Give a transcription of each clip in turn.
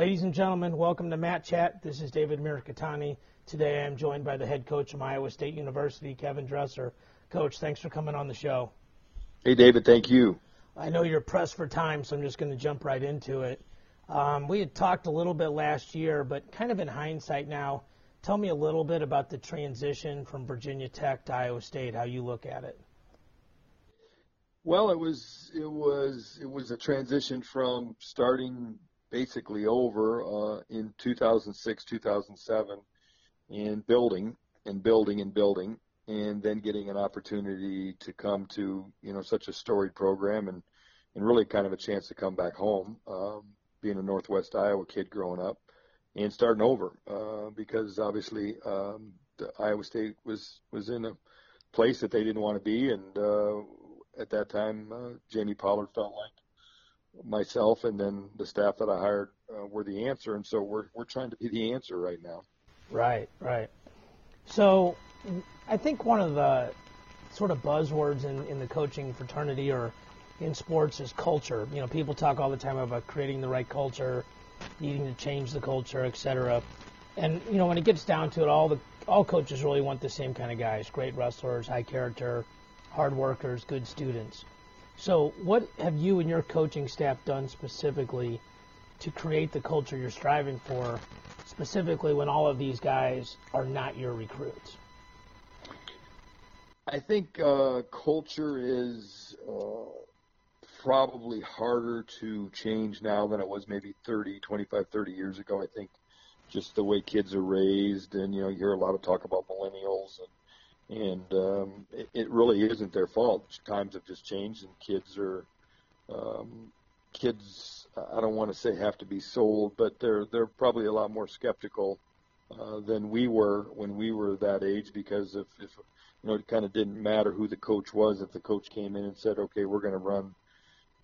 Ladies and gentlemen, welcome to Mat Chat. This is David Mirikitani. Today I'm joined by the head coach from Iowa State University, Kevin Dresser. Coach, thanks for coming on the show. Hey, David, thank you. I know you're pressed for time, so I'm just going to jump right into it. Um, we had talked a little bit last year, but kind of in hindsight now, tell me a little bit about the transition from Virginia Tech to Iowa State, how you look at it. Well, it was it was it was a transition from starting basically over uh, in 2006, 2007, and building and building and building, and then getting an opportunity to come to you know such a storied program and and really kind of a chance to come back home, um, being a Northwest Iowa kid growing up, and starting over uh, because obviously um, Iowa State was was in a place that they didn't want to be, and uh, at that time, uh, Jamie Pollard felt like myself and then the staff that I hired uh, were the answer, and so we're we're trying to be the answer right now. Right, right. So, I think one of the sort of buzzwords in, in the coaching fraternity or in sports is culture. You know, people talk all the time about creating the right culture, needing to change the culture, etc. And you know, when it gets down to it, all the all coaches really want the same kind of guys: great wrestlers, high character, hard workers, good students. So, what have you and your coaching staff done specifically to create the culture you're striving for, specifically when all of these guys are not your recruits? I think uh, culture is uh, probably harder to change now than it was maybe 30, 25, 30 years ago. I think just the way kids are raised, and you know, you hear a lot of talk about millennials and and um, it, it really isn't their fault. Times have just changed, and kids are um, kids. I don't want to say have to be sold, but they're they're probably a lot more skeptical uh, than we were when we were that age because if, if you know it kind of didn't matter who the coach was. If the coach came in and said, "Okay, we're going to run."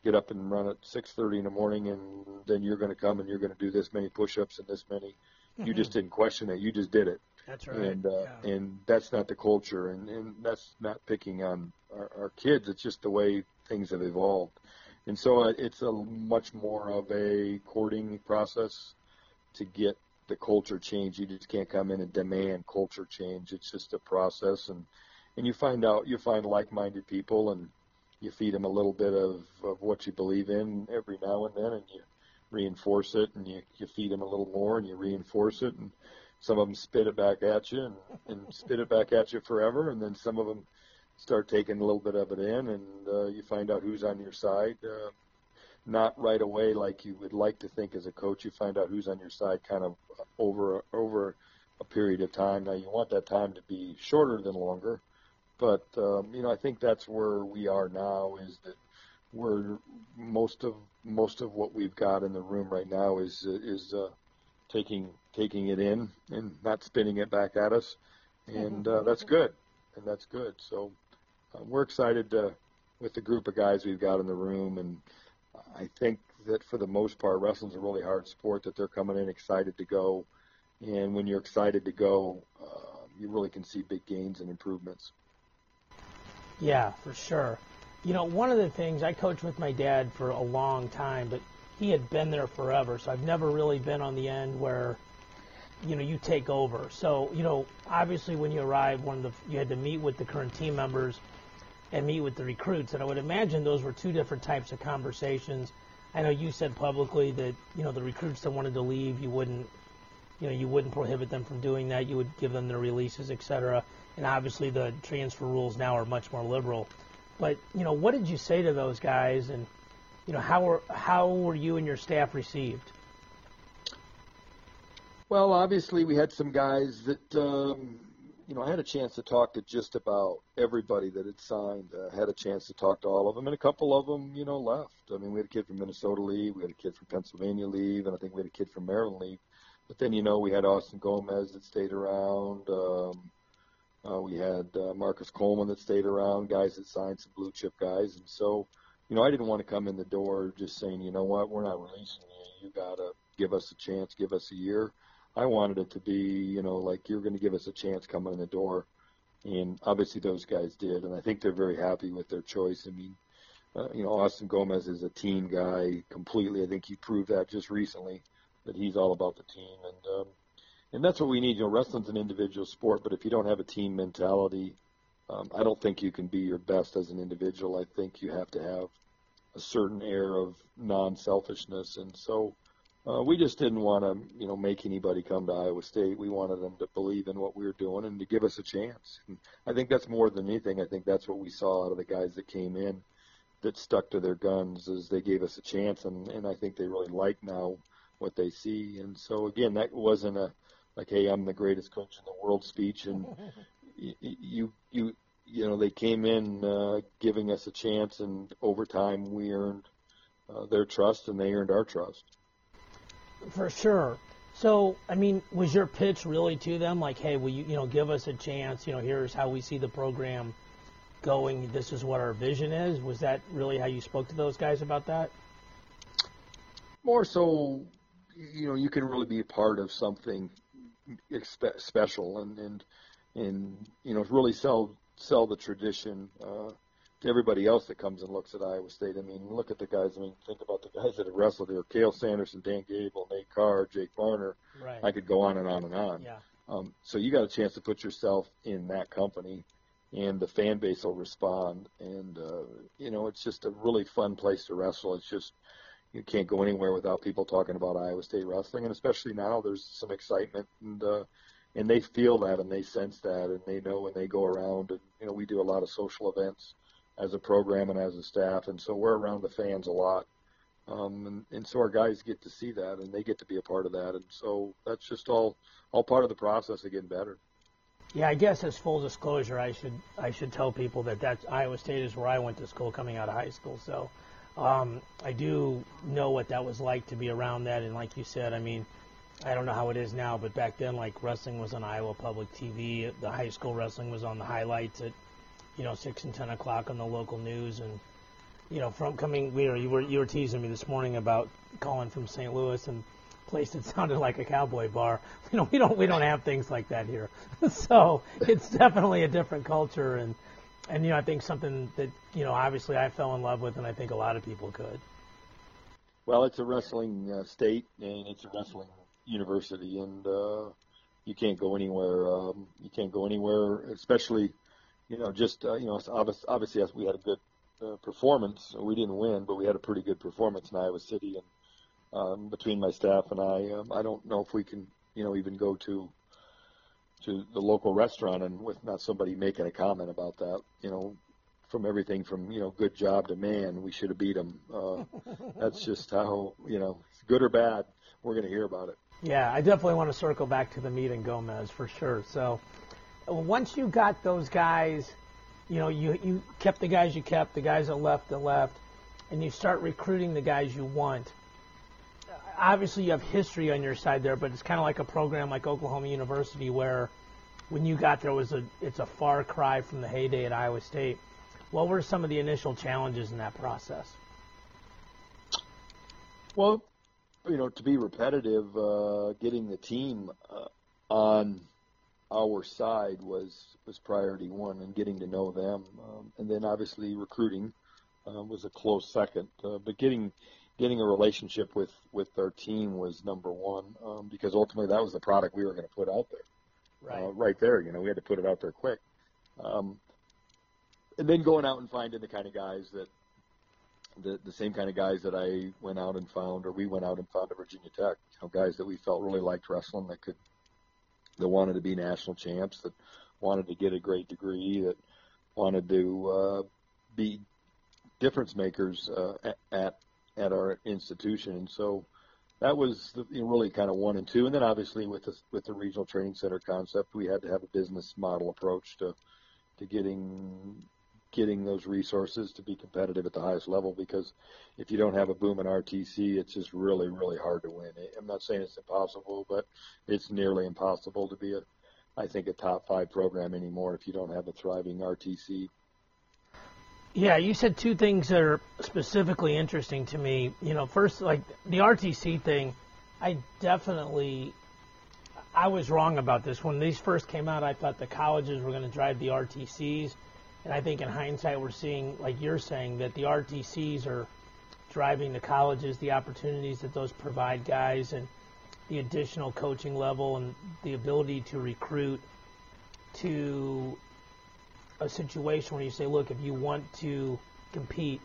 Get up and run at 6:30 in the morning, and then you're going to come and you're going to do this many push-ups and this many. Mm-hmm. You just didn't question it; you just did it. That's right. And uh, yeah. and that's not the culture, and and that's not picking on our, our kids. It's just the way things have evolved, and so uh, it's a much more of a courting process to get the culture change. You just can't come in and demand culture change. It's just a process, and and you find out you find like-minded people, and you feed them a little bit of of what you believe in every now and then, and you reinforce it, and you you feed them a little more, and you reinforce it, and some of them spit it back at you and, and spit it back at you forever, and then some of them start taking a little bit of it in, and uh, you find out who's on your side. Uh, not right away, like you would like to think as a coach. You find out who's on your side, kind of over over a period of time. Now you want that time to be shorter than longer, but um, you know I think that's where we are now. Is that we're most of most of what we've got in the room right now is is uh, taking taking it in and not spinning it back at us, and uh, that's good, and that's good. So uh, we're excited to, with the group of guys we've got in the room, and I think that for the most part, wrestling's a really hard sport. That they're coming in excited to go, and when you're excited to go, uh, you really can see big gains and improvements. Yeah, for sure. You know, one of the things I coached with my dad for a long time, but he had been there forever, so I've never really been on the end where you know you take over. So you know, obviously when you arrive, one of the you had to meet with the current team members and meet with the recruits, and I would imagine those were two different types of conversations. I know you said publicly that you know the recruits that wanted to leave, you wouldn't you know you wouldn't prohibit them from doing that. You would give them their releases, etc. And obviously the transfer rules now are much more liberal. But you know, what did you say to those guys, and you know, how were how were you and your staff received? Well, obviously, we had some guys that um, you know I had a chance to talk to just about everybody that had signed. Uh, had a chance to talk to all of them, and a couple of them, you know, left. I mean, we had a kid from Minnesota leave, we had a kid from Pennsylvania leave, and I think we had a kid from Maryland leave. But then, you know, we had Austin Gomez that stayed around. Um, uh, we had uh, Marcus Coleman that stayed around, guys that signed some blue chip guys, and so you know, I didn't want to come in the door just saying, you know what, we're not releasing you. You gotta give us a chance, give us a year. I wanted it to be, you know, like you're going to give us a chance coming in the door, and obviously those guys did, and I think they're very happy with their choice. I mean, uh, you know, Austin Gomez is a team guy completely. I think he proved that just recently that he's all about the team, and um, and that's what we need. You know, wrestling's an individual sport, but if you don't have a team mentality, um, I don't think you can be your best as an individual. I think you have to have a certain air of non-selfishness, and so uh, we just didn't want to, you know, make anybody come to Iowa State. We wanted them to believe in what we were doing and to give us a chance. And I think that's more than anything. I think that's what we saw out of the guys that came in that stuck to their guns as they gave us a chance, and and I think they really like now what they see. And so again, that wasn't a like, hey, I'm the greatest coach in the world speech, and you you you know they came in uh, giving us a chance, and over time we earned uh, their trust, and they earned our trust. For sure. So, I mean, was your pitch really to them like, hey, will you, you know, give us a chance? You know, here's how we see the program going. This is what our vision is. Was that really how you spoke to those guys about that? More so, you know, you can really be a part of something special and and and you know really sell sell the tradition. Uh, to everybody else that comes and looks at Iowa State. I mean, look at the guys. I mean, think about the guys that have wrestled here: Cael Sanderson, Dan Gable, Nate Carr, Jake Varner. Right. I could go on and on and on. Yeah. Um, so you got a chance to put yourself in that company, and the fan base will respond. And uh, you know, it's just a really fun place to wrestle. It's just you can't go anywhere without people talking about Iowa State wrestling, and especially now, there's some excitement and. Uh, and they feel that and they sense that and they know when they go around and you know we do a lot of social events as a program and as a staff, and so we're around the fans a lot. Um, and, and so our guys get to see that, and they get to be a part of that, and so that's just all all part of the process of getting better. Yeah, I guess as full disclosure, I should I should tell people that that's Iowa State is where I went to school coming out of high school. So um, I do know what that was like to be around that, and like you said, I mean, I don't know how it is now, but back then, like wrestling was on Iowa Public TV. The high school wrestling was on the highlights at you know, six and ten o'clock on the local news, and you know, from coming, you know, you were you were teasing me this morning about calling from St. Louis and place that sounded like a cowboy bar. You know, we don't we don't have things like that here, so it's definitely a different culture, and and you know, I think something that you know, obviously, I fell in love with, and I think a lot of people could. Well, it's a wrestling uh, state, and it's a wrestling university, and uh, you can't go anywhere. Um, you can't go anywhere, especially you know, just uh, you know, obviously, yes, we had a good uh, performance. We didn't win, but we had a pretty good performance in Iowa City. And um, between my staff and I, um, I don't know if we can, you know, even go to to the local restaurant and with not somebody making a comment about that. You know, from everything from you know, good job to man, we should have beat them. Uh, that's just how you know, good or bad, we're going to hear about it. Yeah, I definitely want to circle back to the meet in Gomez for sure. So once you got those guys, you know, you, you kept the guys you kept, the guys that left that left, and you start recruiting the guys you want. Obviously, you have history on your side there, but it's kind of like a program like Oklahoma University where when you got there was a it's a far cry from the heyday at Iowa State. What were some of the initial challenges in that process? Well, you know, to be repetitive, uh, getting the team uh, on our side was was priority one, and getting to know them, um, and then obviously recruiting uh, was a close second. Uh, but getting getting a relationship with with our team was number one um, because ultimately that was the product we were going to put out there. Right. Uh, right there, you know, we had to put it out there quick. Um, and then going out and finding the kind of guys that the the same kind of guys that I went out and found, or we went out and found at Virginia Tech. You know, guys that we felt really liked wrestling that could that wanted to be national champs, that wanted to get a great degree, that wanted to uh, be difference makers uh, at at our institution. And so that was the, you know, really kind of one and two. And then obviously with the with the regional training center concept, we had to have a business model approach to to getting getting those resources to be competitive at the highest level because if you don't have a boom in RTC, it's just really, really hard to win. I'm not saying it's impossible, but it's nearly impossible to be a, I think, a top five program anymore if you don't have a thriving RTC. Yeah, you said two things that are specifically interesting to me. You know, first, like the RTC thing, I definitely, I was wrong about this. When these first came out, I thought the colleges were going to drive the RTCs and I think in hindsight, we're seeing, like you're saying, that the RTCs are driving the colleges, the opportunities that those provide guys. And the additional coaching level and the ability to recruit to a situation where you say, look, if you want to compete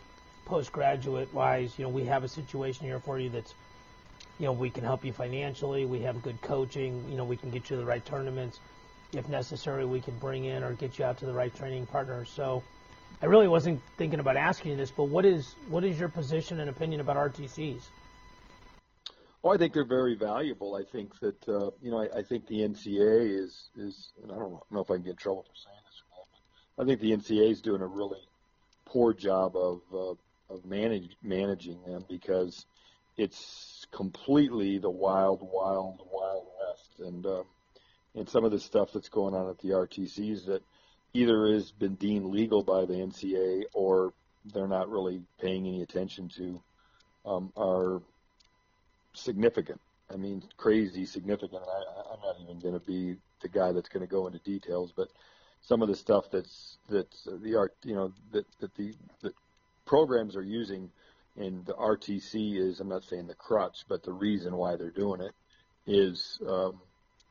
postgraduate wise, you know, we have a situation here for you that's, you know, we can help you financially. We have good coaching. You know, we can get you to the right tournaments. If necessary, we can bring in or get you out to the right training partners. So, I really wasn't thinking about asking you this, but what is what is your position and opinion about RTCs? Well, I think they're very valuable. I think that uh, you know, I, I think the NCAA is is, and I don't know if I can get in trouble for saying this or not, but I think the NCAA is doing a really poor job of uh, of manage, managing them because it's completely the wild, wild, wild west, and um, and some of the stuff that's going on at the RTCs that either has been deemed legal by the NCAA or they're not really paying any attention to um, are significant. I mean, crazy significant. I, I'm not even going to be the guy that's going to go into details, but some of the stuff that's that's the art, you know, that that the that programs are using in the RTC is I'm not saying the crutch, but the reason why they're doing it is um,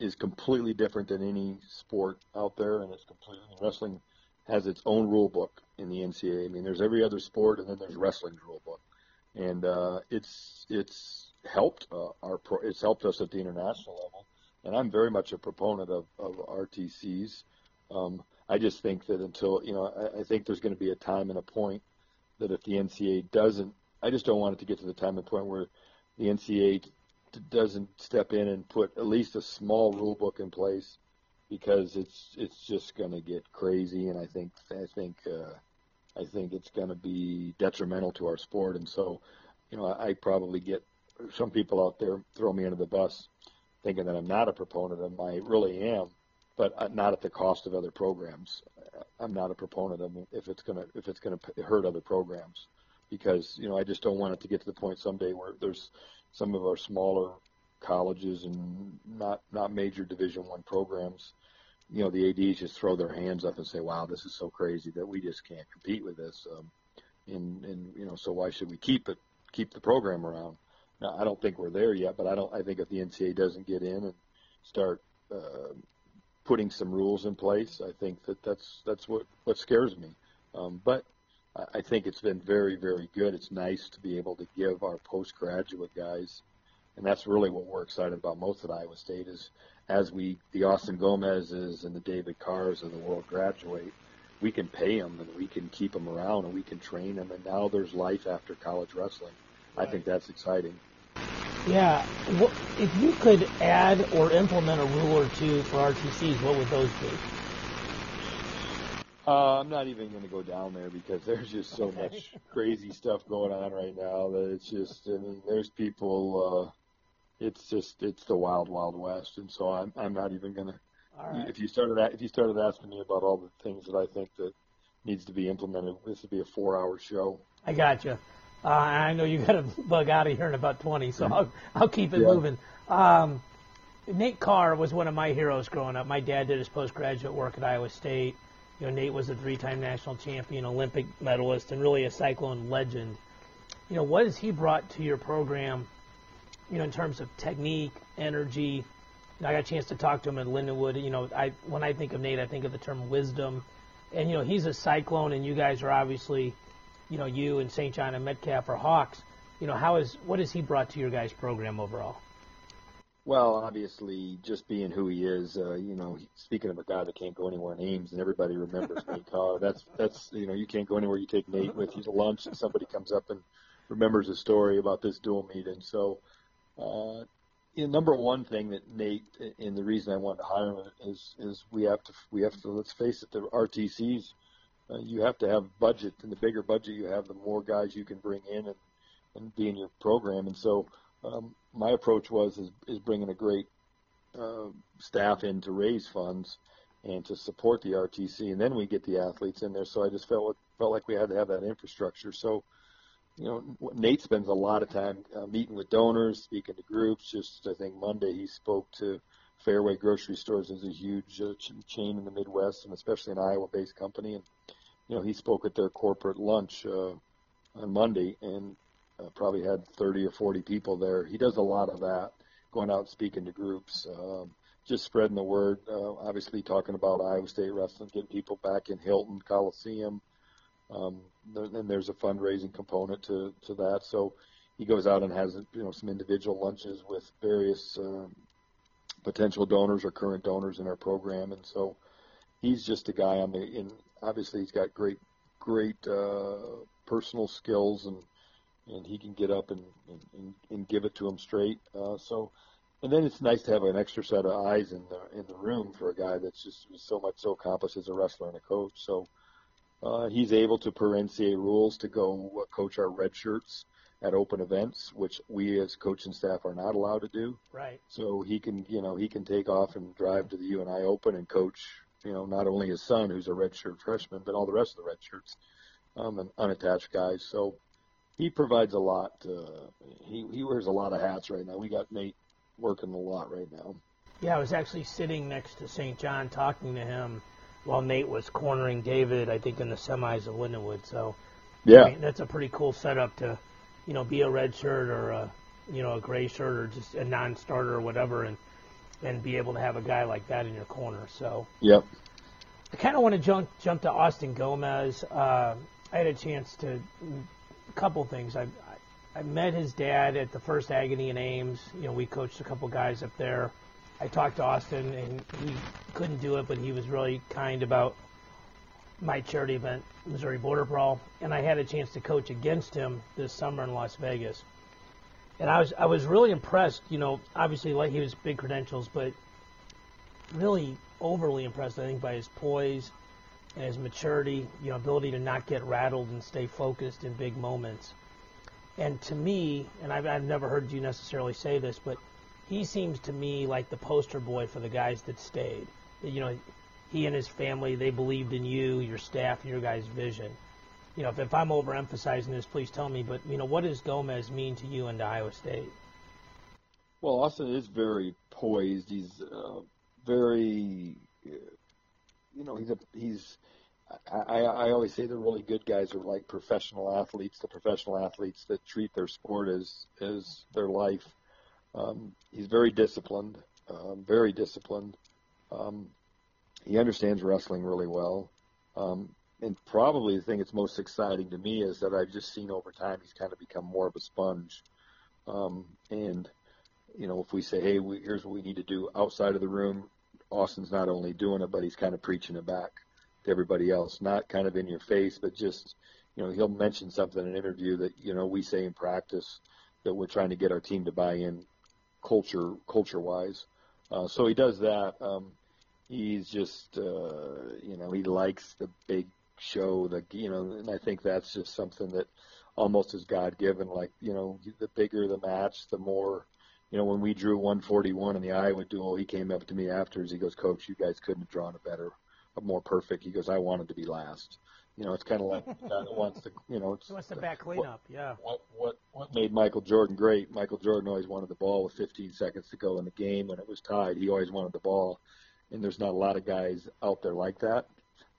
is completely different than any sport out there, and it's completely wrestling has its own rule book in the NCAA. I mean, there's every other sport, and then there's wrestling's rule book, and uh, it's it's helped uh, our pro, it's helped us at the international level, and I'm very much a proponent of, of RTCs. Um, I just think that until you know, I, I think there's going to be a time and a point that if the NCAA doesn't, I just don't want it to get to the time and point where the NCAA doesn't step in and put at least a small rule book in place because it's it's just going to get crazy, and I think I think uh, I think it's going to be detrimental to our sport, and so you know I, I probably get some people out there throw me under the bus thinking that I'm not a proponent of them. I really am, but not at the cost of other programs. I'm not a proponent of them if it's gonna if it's gonna hurt other programs, because you know I just don't want it to get to the point someday where there's some of our smaller colleges and not not major Division One programs. You know the ads just throw their hands up and say, "Wow, this is so crazy that we just can't compete with this." Um, and and you know so why should we keep it keep the program around? Now, I don't think we're there yet, but I don't. I think if the NCAA doesn't get in and start uh, putting some rules in place, I think that that's that's what what scares me. Um, but I think it's been very very good. It's nice to be able to give our postgraduate guys, and that's really what we're excited about most at Iowa State is as we the Austin Gomez's and the David Carrs of the world graduate, we can pay them and we can keep them around and we can train them, and now there's life after college wrestling. I think that's exciting. Yeah. If you could add or implement a rule or two for RTCs, what would those be? Uh, I'm not even going to go down there because there's just so okay. much crazy stuff going on right now that it's just. I mean, there's people. Uh, it's just it's the wild, wild west, and so I'm I'm not even going to. Right. If you started if you started asking me about all the things that I think that needs to be implemented, this would be a four-hour show. I got you. Uh, I know you got to bug out of here in about 20, so I'll, I'll keep it yeah. moving. Um, Nate Carr was one of my heroes growing up. My dad did his postgraduate work at Iowa State. You know, Nate was a three-time national champion, Olympic medalist, and really a Cyclone legend. You know, what has he brought to your program? You know, in terms of technique, energy. I got a chance to talk to him at Lindenwood. You know, I when I think of Nate, I think of the term wisdom, and you know, he's a Cyclone, and you guys are obviously you know, you and St. John and Metcalf are Hawks. You know, how is what has he brought to your guys' program overall? Well, obviously, just being who he is, uh, you know, speaking of a guy that can't go anywhere in Ames, and everybody remembers Nate Carr. That's that's you know, you can't go anywhere. You take Nate with you to lunch, and somebody comes up and remembers a story about this dual meet. And so, uh, you know, number one thing that Nate, and the reason I wanted to hire him is is we have to we have to let's face it, the RTCs uh, you have to have budget, and the bigger budget you have, the more guys you can bring in and, and be in your program. And so um, my approach was is, is bringing a great uh, staff in to raise funds and to support the RTC, and then we get the athletes in there. So I just felt felt like we had to have that infrastructure. So you know, Nate spends a lot of time uh, meeting with donors, speaking to groups. Just I think Monday he spoke to Fareway Grocery Stores is a huge uh, chain in the Midwest and especially an Iowa-based company, and you know, he spoke at their corporate lunch uh, on Monday and uh, probably had 30 or 40 people there. He does a lot of that, going out and speaking to groups, um, just spreading the word. Uh, obviously, talking about Iowa State wrestling, getting people back in Hilton Coliseum. Um, and there's a fundraising component to to that. So he goes out and has you know some individual lunches with various um, potential donors or current donors in our program, and so he's just a guy on the in. Obviously, he's got great great uh, personal skills and and he can get up and and, and give it to him straight. Uh, so, and then it's nice to have an extra set of eyes in the in the room for a guy that's just so much so accomplished as a wrestler and a coach. So. Uh, he's able to, per NCAA rules, to go coach our red shirts at open events, which we as coaching staff are not allowed to do. Right. So he can, you know, he can take off and drive to the UNI Open and coach, you know, not only his son, who's a redshirt freshman, but all the rest of the red shirts, um, and unattached guys. So he provides a lot. Uh, he he wears a lot of hats right now. We got Nate working a lot right now. Yeah, I was actually sitting next to St. John talking to him while Nate was cornering David. I think in the semis of Lindenwood. So yeah, I mean, that's a pretty cool setup to, you know, be a red shirt or a you know a gray shirt or just a non-starter or whatever, and and be able to have a guy like that in your corner. So yep. I kind of want to jump jump to Austin Gomez. Uh, I had a chance to a couple things. I, I met his dad at the first Agony in Ames. You know, we coached a couple guys up there. I talked to Austin, and he couldn't do it, but he was really kind about my charity event, Missouri Border Brawl, and I had a chance to coach against him this summer in Las Vegas. And I was I was really impressed. You know, obviously, like he was big credentials, but really overly impressed. I think by his poise and his maturity, you know, ability to not get rattled and stay focused in big moments. And to me, and I've, I've never heard you necessarily say this, but he seems to me like the poster boy for the guys that stayed. You know, he and his family, they believed in you, your staff, your guys' vision. You know, if, if I'm overemphasizing this, please tell me, but, you know, what does Gomez mean to you and to Iowa State? Well, Austin is very poised. He's uh, very you know, he's a he's. I, I always say the really good guys are like professional athletes. The professional athletes that treat their sport as as their life. Um, he's very disciplined, um, very disciplined. Um, he understands wrestling really well. Um, and probably the thing that's most exciting to me is that I've just seen over time he's kind of become more of a sponge. Um, and you know, if we say, hey, we, here's what we need to do outside of the room, Austin's not only doing it, but he's kind of preaching it back to everybody else, not kind of in your face, but just, you know, he'll mention something in an interview that, you know, we say in practice that we're trying to get our team to buy in culture, culture wise. Uh, so he does that. Um, he's just, uh, you know, he likes the big show, the, you know, and I think that's just something that almost is God given. Like, you know, the bigger the match, the more, you know, when we drew 141 in the Iowa duel, he came up to me afterwards. He goes, "Coach, you guys couldn't have drawn a better, a more perfect." He goes, "I wanted to be last." You know, it's kind of like the guy that wants to, you know, it's he wants the back cleanup. What, yeah. What what what made Michael Jordan great? Michael Jordan always wanted the ball with 15 seconds to go in the game when it was tied. He always wanted the ball, and there's not a lot of guys out there like that.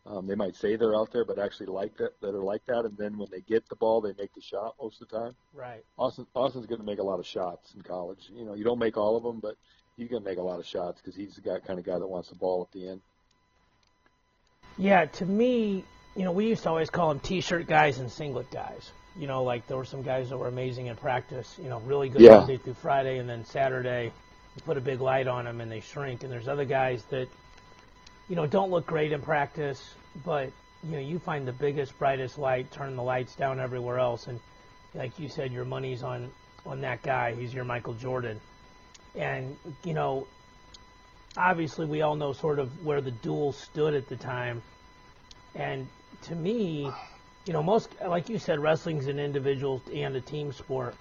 Um, they might say they're out there, but actually like that that are like that. And then when they get the ball, they make the shot most of the time. Right. Austin Austin's going to make a lot of shots in college. You know, you don't make all of them, but he's going to make a lot of shots because he's the guy, kind of guy that wants the ball at the end. Yeah, to me, you know, we used to always call them t-shirt guys and singlet guys. You know, like there were some guys that were amazing in practice. You know, really good yeah. Monday through Friday, and then Saturday, you put a big light on them and they shrink. And there's other guys that you know, don't look great in practice, but you know, you find the biggest, brightest light, turn the lights down everywhere else, and like you said, your money's on on that guy. He's your Michael Jordan, and you know, obviously, we all know sort of where the duel stood at the time, and to me, you know, most like you said, wrestling's an individual and a team sport.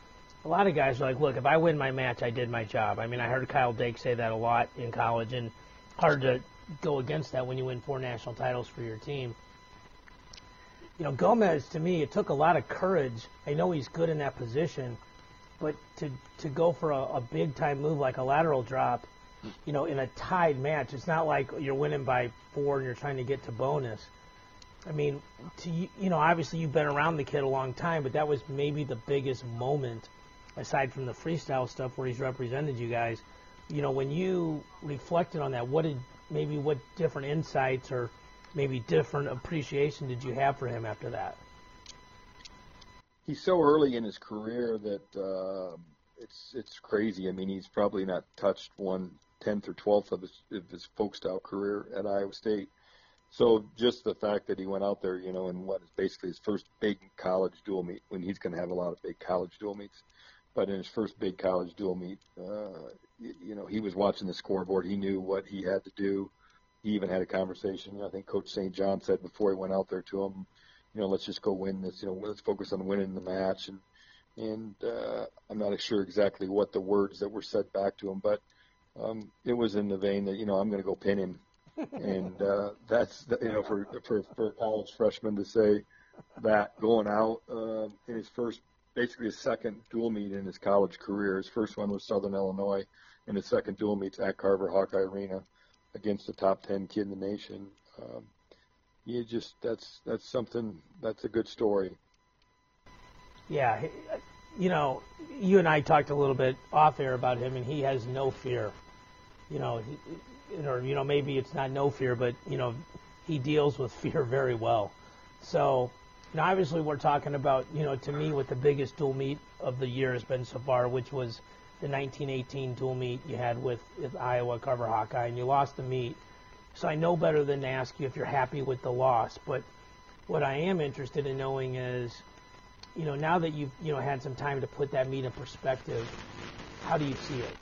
A lot of guys are like, look, if I win my match, I did my job. I mean, I heard Kyle Dake say that a lot in college, and hard to go against that when you win four national titles for your team. You know, Gomez to me, it took a lot of courage. I know he's good in that position, but to to go for a, a big time move like a lateral drop, you know, in a tied match, it's not like you're winning by four and you're trying to get to bonus. I mean, to you know, obviously you've been around the kid a long time, but that was maybe the biggest moment aside from the freestyle stuff where he's represented you guys, you know, when you reflected on that, what did maybe what different insights or maybe different appreciation did you have for him after that? He's so early in his career that uh, it's it's crazy. I mean, he's probably not touched one tenth or twelfth of his of his folk style career at Iowa State. So just the fact that he went out there, you know, in what is basically his first big college dual meet, when he's going to have a lot of big college dual meets, but in his first big college dual meet, uh, you, you know, he was watching the scoreboard. He knew what he had to do. He even had a conversation. I think Coach St. John said before he went out there to him, you know, let's just go win this. You know, let's focus on winning the match. And and uh, I'm not sure exactly what the words that were said back to him, but um, it was in the vein that you know I'm going to go pin him and uh, that's you know for for for a college freshman to say that going out uh, in his first basically his second dual meet in his college career. His first one was Southern Illinois, and his second dual meet's at Carver Hawkeye Arena against the top ten kid in the nation. Um, you just that's that's something that's a good story. Yeah, you know, you and I talked a little bit off air about him, and he has no fear. You know, he, or you know maybe it's not no fear, but you know he deals with fear very well. So now obviously we're talking about you know to me what the biggest dual meet of the year has been so far, which was the 1918 dual meet you had with, with Iowa Carver Hawkeye, and you lost the meet. So I know better than to ask you if you're happy with the loss, but what I am interested in knowing is, you know, now that you've you know had some time to put that meet in perspective, how do you see it?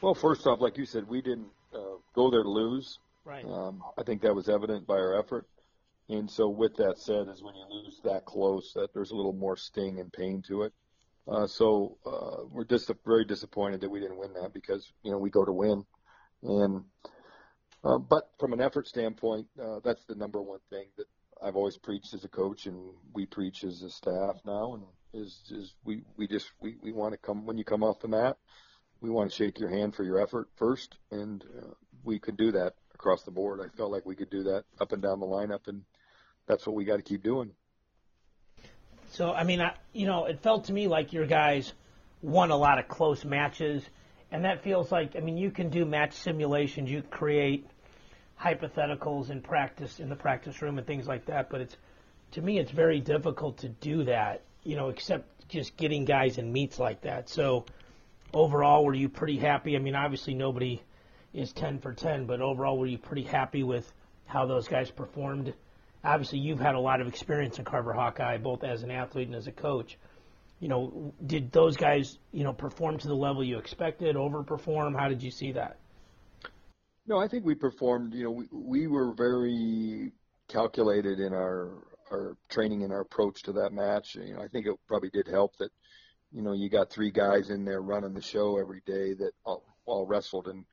Well, first off, like you said, we didn't uh, go there to lose. Right. Um, I think that was evident by our effort. And so, with that said, is when you lose that close, that there's a little more sting and pain to it. Uh, so uh, we're just very disappointed that we didn't win that because you know we go to win. And uh, but from an effort standpoint, uh, that's the number one thing that I've always preached as a coach, and we preach as a staff now. And is is we we just we we want to come when you come off the mat we want to shake your hand for your effort first, and uh, we could do that across the board. I felt like we could do that up and down the lineup, and that's what we got to keep doing. So, I mean, I, you know, it felt to me like your guys won a lot of close matches, and that feels like, I mean, you can do match simulations, you create hypotheticals in practice in the practice room and things like that, but it's to me, it's very difficult to do that, you know, except just getting guys in meets like that. So overall, were you pretty happy? I mean, obviously nobody is 10 for 10, but overall, were you pretty happy with how those guys performed? Obviously, you've had a lot of experience in Carver Hawkeye, both as an athlete and as a coach. You know, did those guys, you know, perform to the level you expected, overperform? How did you see that? No, I think we performed. You know, we we were very calculated in our our training and our approach to that match. You know, I think it probably did help that you know, you got three guys in there running the show every day that all, all wrestled in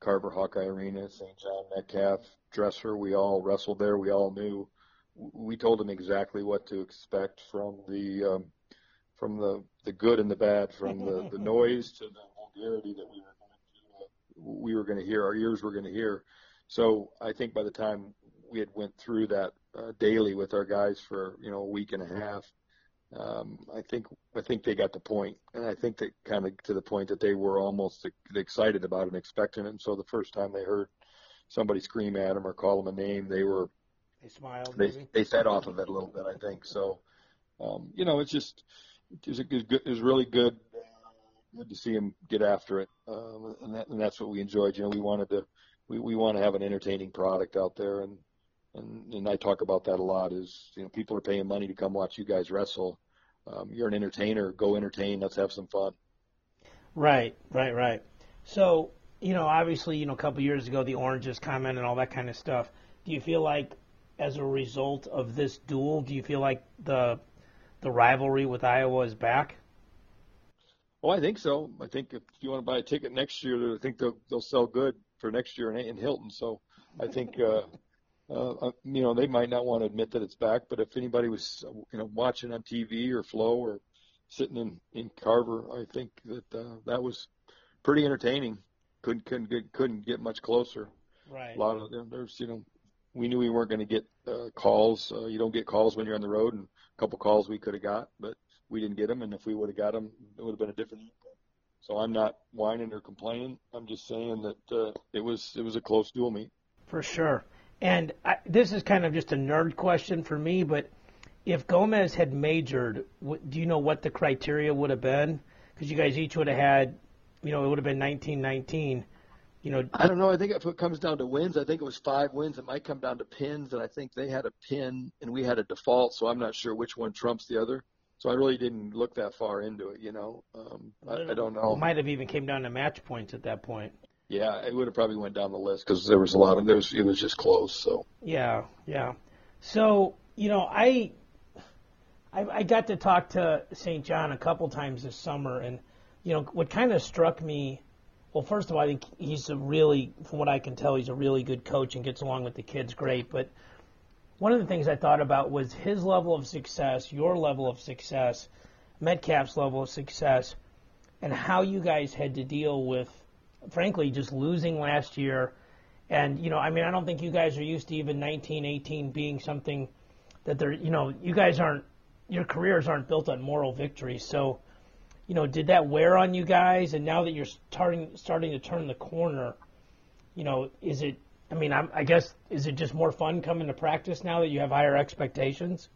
Carver Hawkeye Arena, St. John Metcalf, Dresser. We all wrestled there. We all knew. We told them exactly what to expect from the um, from the the good and the bad, from the the noise to the vulgarity that we were going to uh, we were going to hear. Our ears were going to hear. So I think by the time we had went through that uh, daily with our guys for you know a week and a half, um, I think I think they got the point, and I think that kind of to the point that they were almost excited about it and expecting it. And so the first time they heard somebody scream at them or call them a name, they were they smiled. They maybe? they fed off of it a little bit, I think. So um, you know, it's just it was, a good, it was really good good to see him get after it, um, and, that, and that's what we enjoyed. You know, we wanted to we, we want to have an entertaining product out there, and and and I talk about that a lot. Is you know people are paying money to come watch you guys wrestle. Um, you're an entertainer. Go entertain. Let's have some fun. Right, right, right. So you know, obviously, you know, a couple years ago, the oranges comment and all that kind of stuff. Do you feel like, as a result of this duel, do you feel like the the rivalry with Iowa is back? Well, I think so. I think if you want to buy a ticket next year, I think they'll they'll sell good for next year in, in Hilton. So I think uh, uh, uh, you know, they might not want to admit that it's back, but if anybody was, you know, watching on TV or Flow or sitting in in Carver, I think that uh, that was pretty entertaining. Couldn't couldn't get, couldn't get much closer. Right. A lot of them. There's, you know, we knew we weren't going to get uh, calls. Uh, you don't get calls when you're on the road, and a couple calls we could have got, but we didn't get him, and if we would have got him, it would have been a different. So I'm not whining or complaining. I'm just saying that uh, it was it was a close dual meet. For sure. And I, this is kind of just a nerd question for me, but if Gomez had majored, do you know what the criteria would have been? Because you guys each would have had, you know, it would have been 1919. You know, I don't know. I think if it comes down to wins, I think it was five wins. It might come down to pins, and I think they had a pin and we had a default. So I'm not sure which one trumps the other. So I really didn't look that far into it. You know, um, I, I don't know. It might have even came down to match points at that point. Yeah, it would have probably went down the list because there was a lot of there was it was just close. So yeah, yeah. So you know, I I, I got to talk to St. John a couple times this summer, and you know what kind of struck me. Well, first of all, I think he's a really, from what I can tell, he's a really good coach and gets along with the kids great. But one of the things I thought about was his level of success, your level of success, Metcalf's level of success, and how you guys had to deal with, frankly, just losing last year. And, you know, I mean, I don't think you guys are used to even 1918 being something that they're, you know, you guys aren't your careers aren't built on moral victories. So, you know, did that wear on you guys? And now that you're starting starting to turn the corner, you know, is it? I mean, I'm, I guess is it just more fun coming to practice now that you have higher expectations?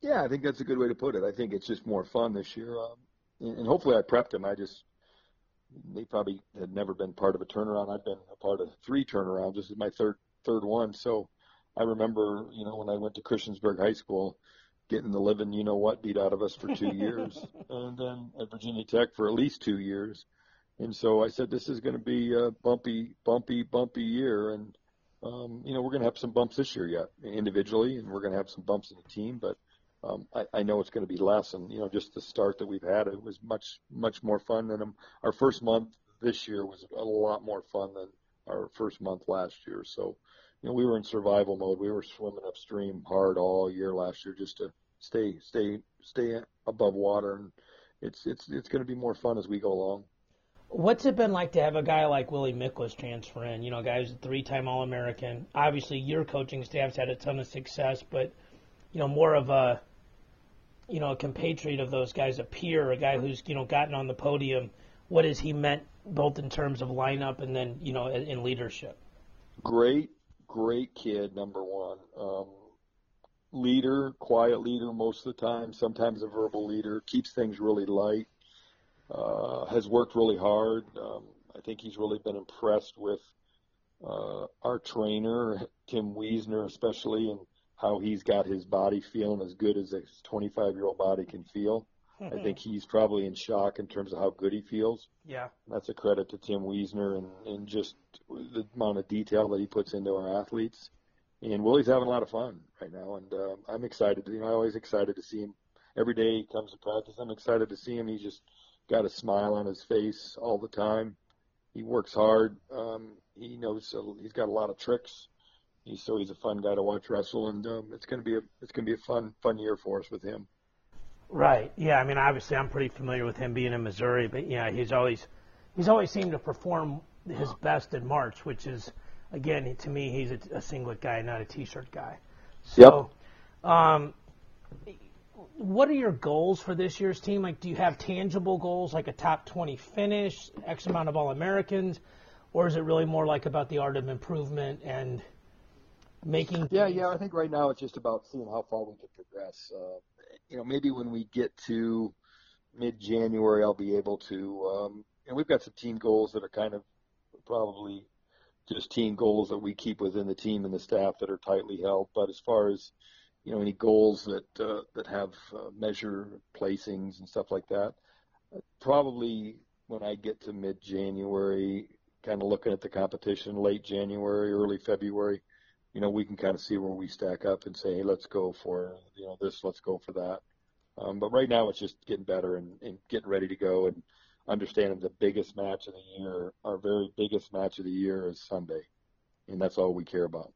Yeah, I think that's a good way to put it. I think it's just more fun this year, um, and hopefully I prepped him. I just they probably had never been part of a turnaround. I've been a part of three turnarounds. This is my third third one. So I remember, you know, when I went to Christiansburg High School, getting the living you know what beat out of us for two years, and then at Virginia Tech for at least two years. And so I said, this is going to be a bumpy, bumpy, bumpy year, and um, you know we're going to have some bumps this year yet individually, and we're going to have some bumps in the team, but. Um, I, I know it's going to be less, and you know, just the start that we've had, it was much, much more fun than um, our first month this year was a lot more fun than our first month last year. So, you know, we were in survival mode. We were swimming upstream hard all year last year just to stay stay stay above water, and it's it's it's going to be more fun as we go along. What's it been like to have a guy like Willie Miklus transfer in? You know, a guy who's a three-time All-American. Obviously, your coaching staff's had a ton of success, but you know, more of a you know a compatriot of those guys, a peer, a guy who's you know gotten on the podium. What has he meant both in terms of lineup and then you know in leadership? Great great kid, number one. Um, leader, quiet leader most of the time, sometimes a verbal leader, keeps things really light, uh, has worked really hard. Um, I think he's really been impressed with uh, our trainer, Tim Wiesner, especially, and how he's got his body feeling as good as a 25 year old body can feel. I think he's probably in shock in terms of how good he feels. Yeah. That's a credit to Tim Wiesner and, and just the amount of detail that he puts into our athletes. And Willie's having a lot of fun right now, and uh, I'm excited. You know, I'm always excited to see him. Every day he comes to practice, I'm excited to see him. He's just got a smile on his face all the time. He works hard. Um, he knows uh, he's got a lot of tricks. He's so he's a fun guy to watch wrestle, and um, it's gonna be a it's gonna be a fun fun year for us with him. Right. Yeah. I mean, obviously, I'm pretty familiar with him being in Missouri, but yeah, he's always he's always seemed to perform his best in March, which is again to me he's a, a singlet guy, not a t-shirt guy. So, yep. um, what are your goals for this year's team? Like, do you have tangible goals like a top 20 finish, X amount of All Americans, or is it really more like about the art of improvement and making? Yeah, yeah. I think right now it's just about seeing how far we can progress. Uh, you know, maybe when we get to mid-January, I'll be able to. Um, and we've got some team goals that are kind of probably just team goals that we keep within the team and the staff that are tightly held. But as far as you know, any goals that uh, that have uh, measure placings and stuff like that, probably when I get to mid-January, kind of looking at the competition, late January, early February, you know, we can kind of see where we stack up and say, hey, let's go for you know this, let's go for that. Um, but right now, it's just getting better and, and getting ready to go and understanding the biggest match of the year. Our very biggest match of the year is Sunday, and that's all we care about.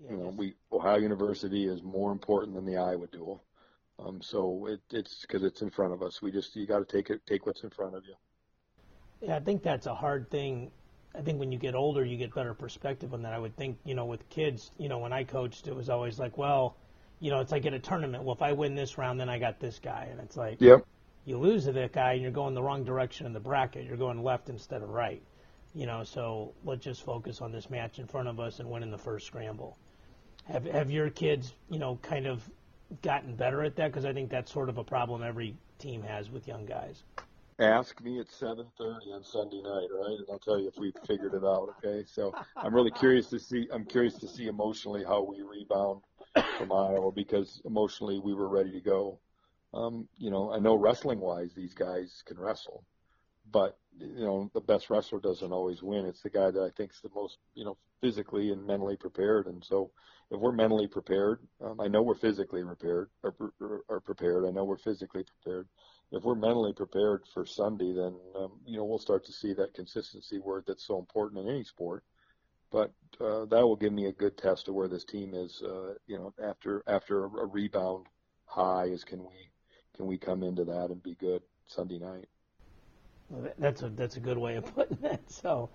Yeah, you know, we Ohio University is more important than the Iowa duel. Um, so it, it's because it's in front of us. We just you got to take it, take what's in front of you. Yeah, I think that's a hard thing I think when you get older, you get better perspective on that. I would think, you know, with kids, you know, when I coached, it was always like, well, you know, it's like at a tournament. Well, if I win this round, then I got this guy, and it's like Yep. you lose to that guy, and you're going the wrong direction in the bracket. You're going left instead of right. You know, so let's just focus on this match in front of us and winning the first scramble. Have have your kids, you know, kind of gotten better at that? Because I think that's sort of a problem every team has with young guys. Ask me at 7:30 on Sunday night, right? And I'll tell you if we figured it out. Okay. So I'm really curious to see. I'm curious to see emotionally how we rebound from Iowa because emotionally we were ready to go. Um, you know, I know wrestling wise these guys can wrestle, but you know the best wrestler doesn't always win. It's the guy that I think is the most you know physically and mentally prepared. And so if we're mentally prepared, um, I know we're physically prepared or, or, or prepared. I know we're physically prepared. If we're mentally prepared for Sunday, then um, you know we'll start to see that consistency word that's so important in any sport. But uh, that will give me a good test of where this team is. Uh, you know, after after a, rebound high, is can we can we come into that and be good Sunday night? That's a that's a good way of putting it. So,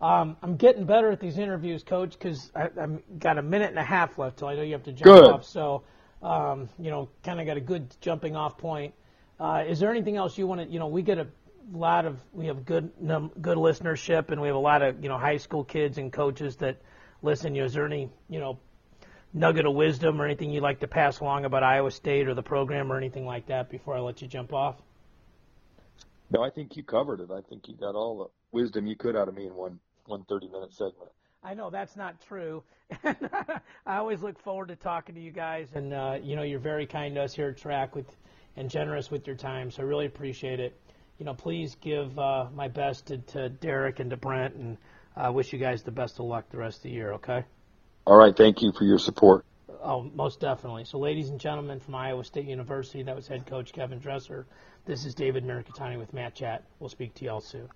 um, I'm getting better at these interviews, Coach, because I've got a minute and a half left till I know you have to jump Good. off. So, um, you know, kind of got a good jumping off point. Uh, is there anything else you want to? You know, we get a lot of we have good num, good listenership, and we have a lot of you know high school kids and coaches that listen. You know, is there any you know nugget of wisdom or anything you'd like to pass along about Iowa State or the program or anything like that before I let you jump off? No, I think you covered it. I think you got all the wisdom you could out of me in one one thirty minute segment. I know that's not true. I always look forward to talking to you guys, and uh, you know you're very kind to us here at Track with and generous with your time, so I really appreciate it. You know, please give uh, my best to, to Derek and to Brent, and I uh, wish you guys the best of luck the rest of the year. Okay. All right, thank you for your support. Oh, most definitely. So, ladies and gentlemen from Iowa State University, that was head coach Kevin Dresser. This is David Mirikitani with Mat Chat. We'll speak to you all soon.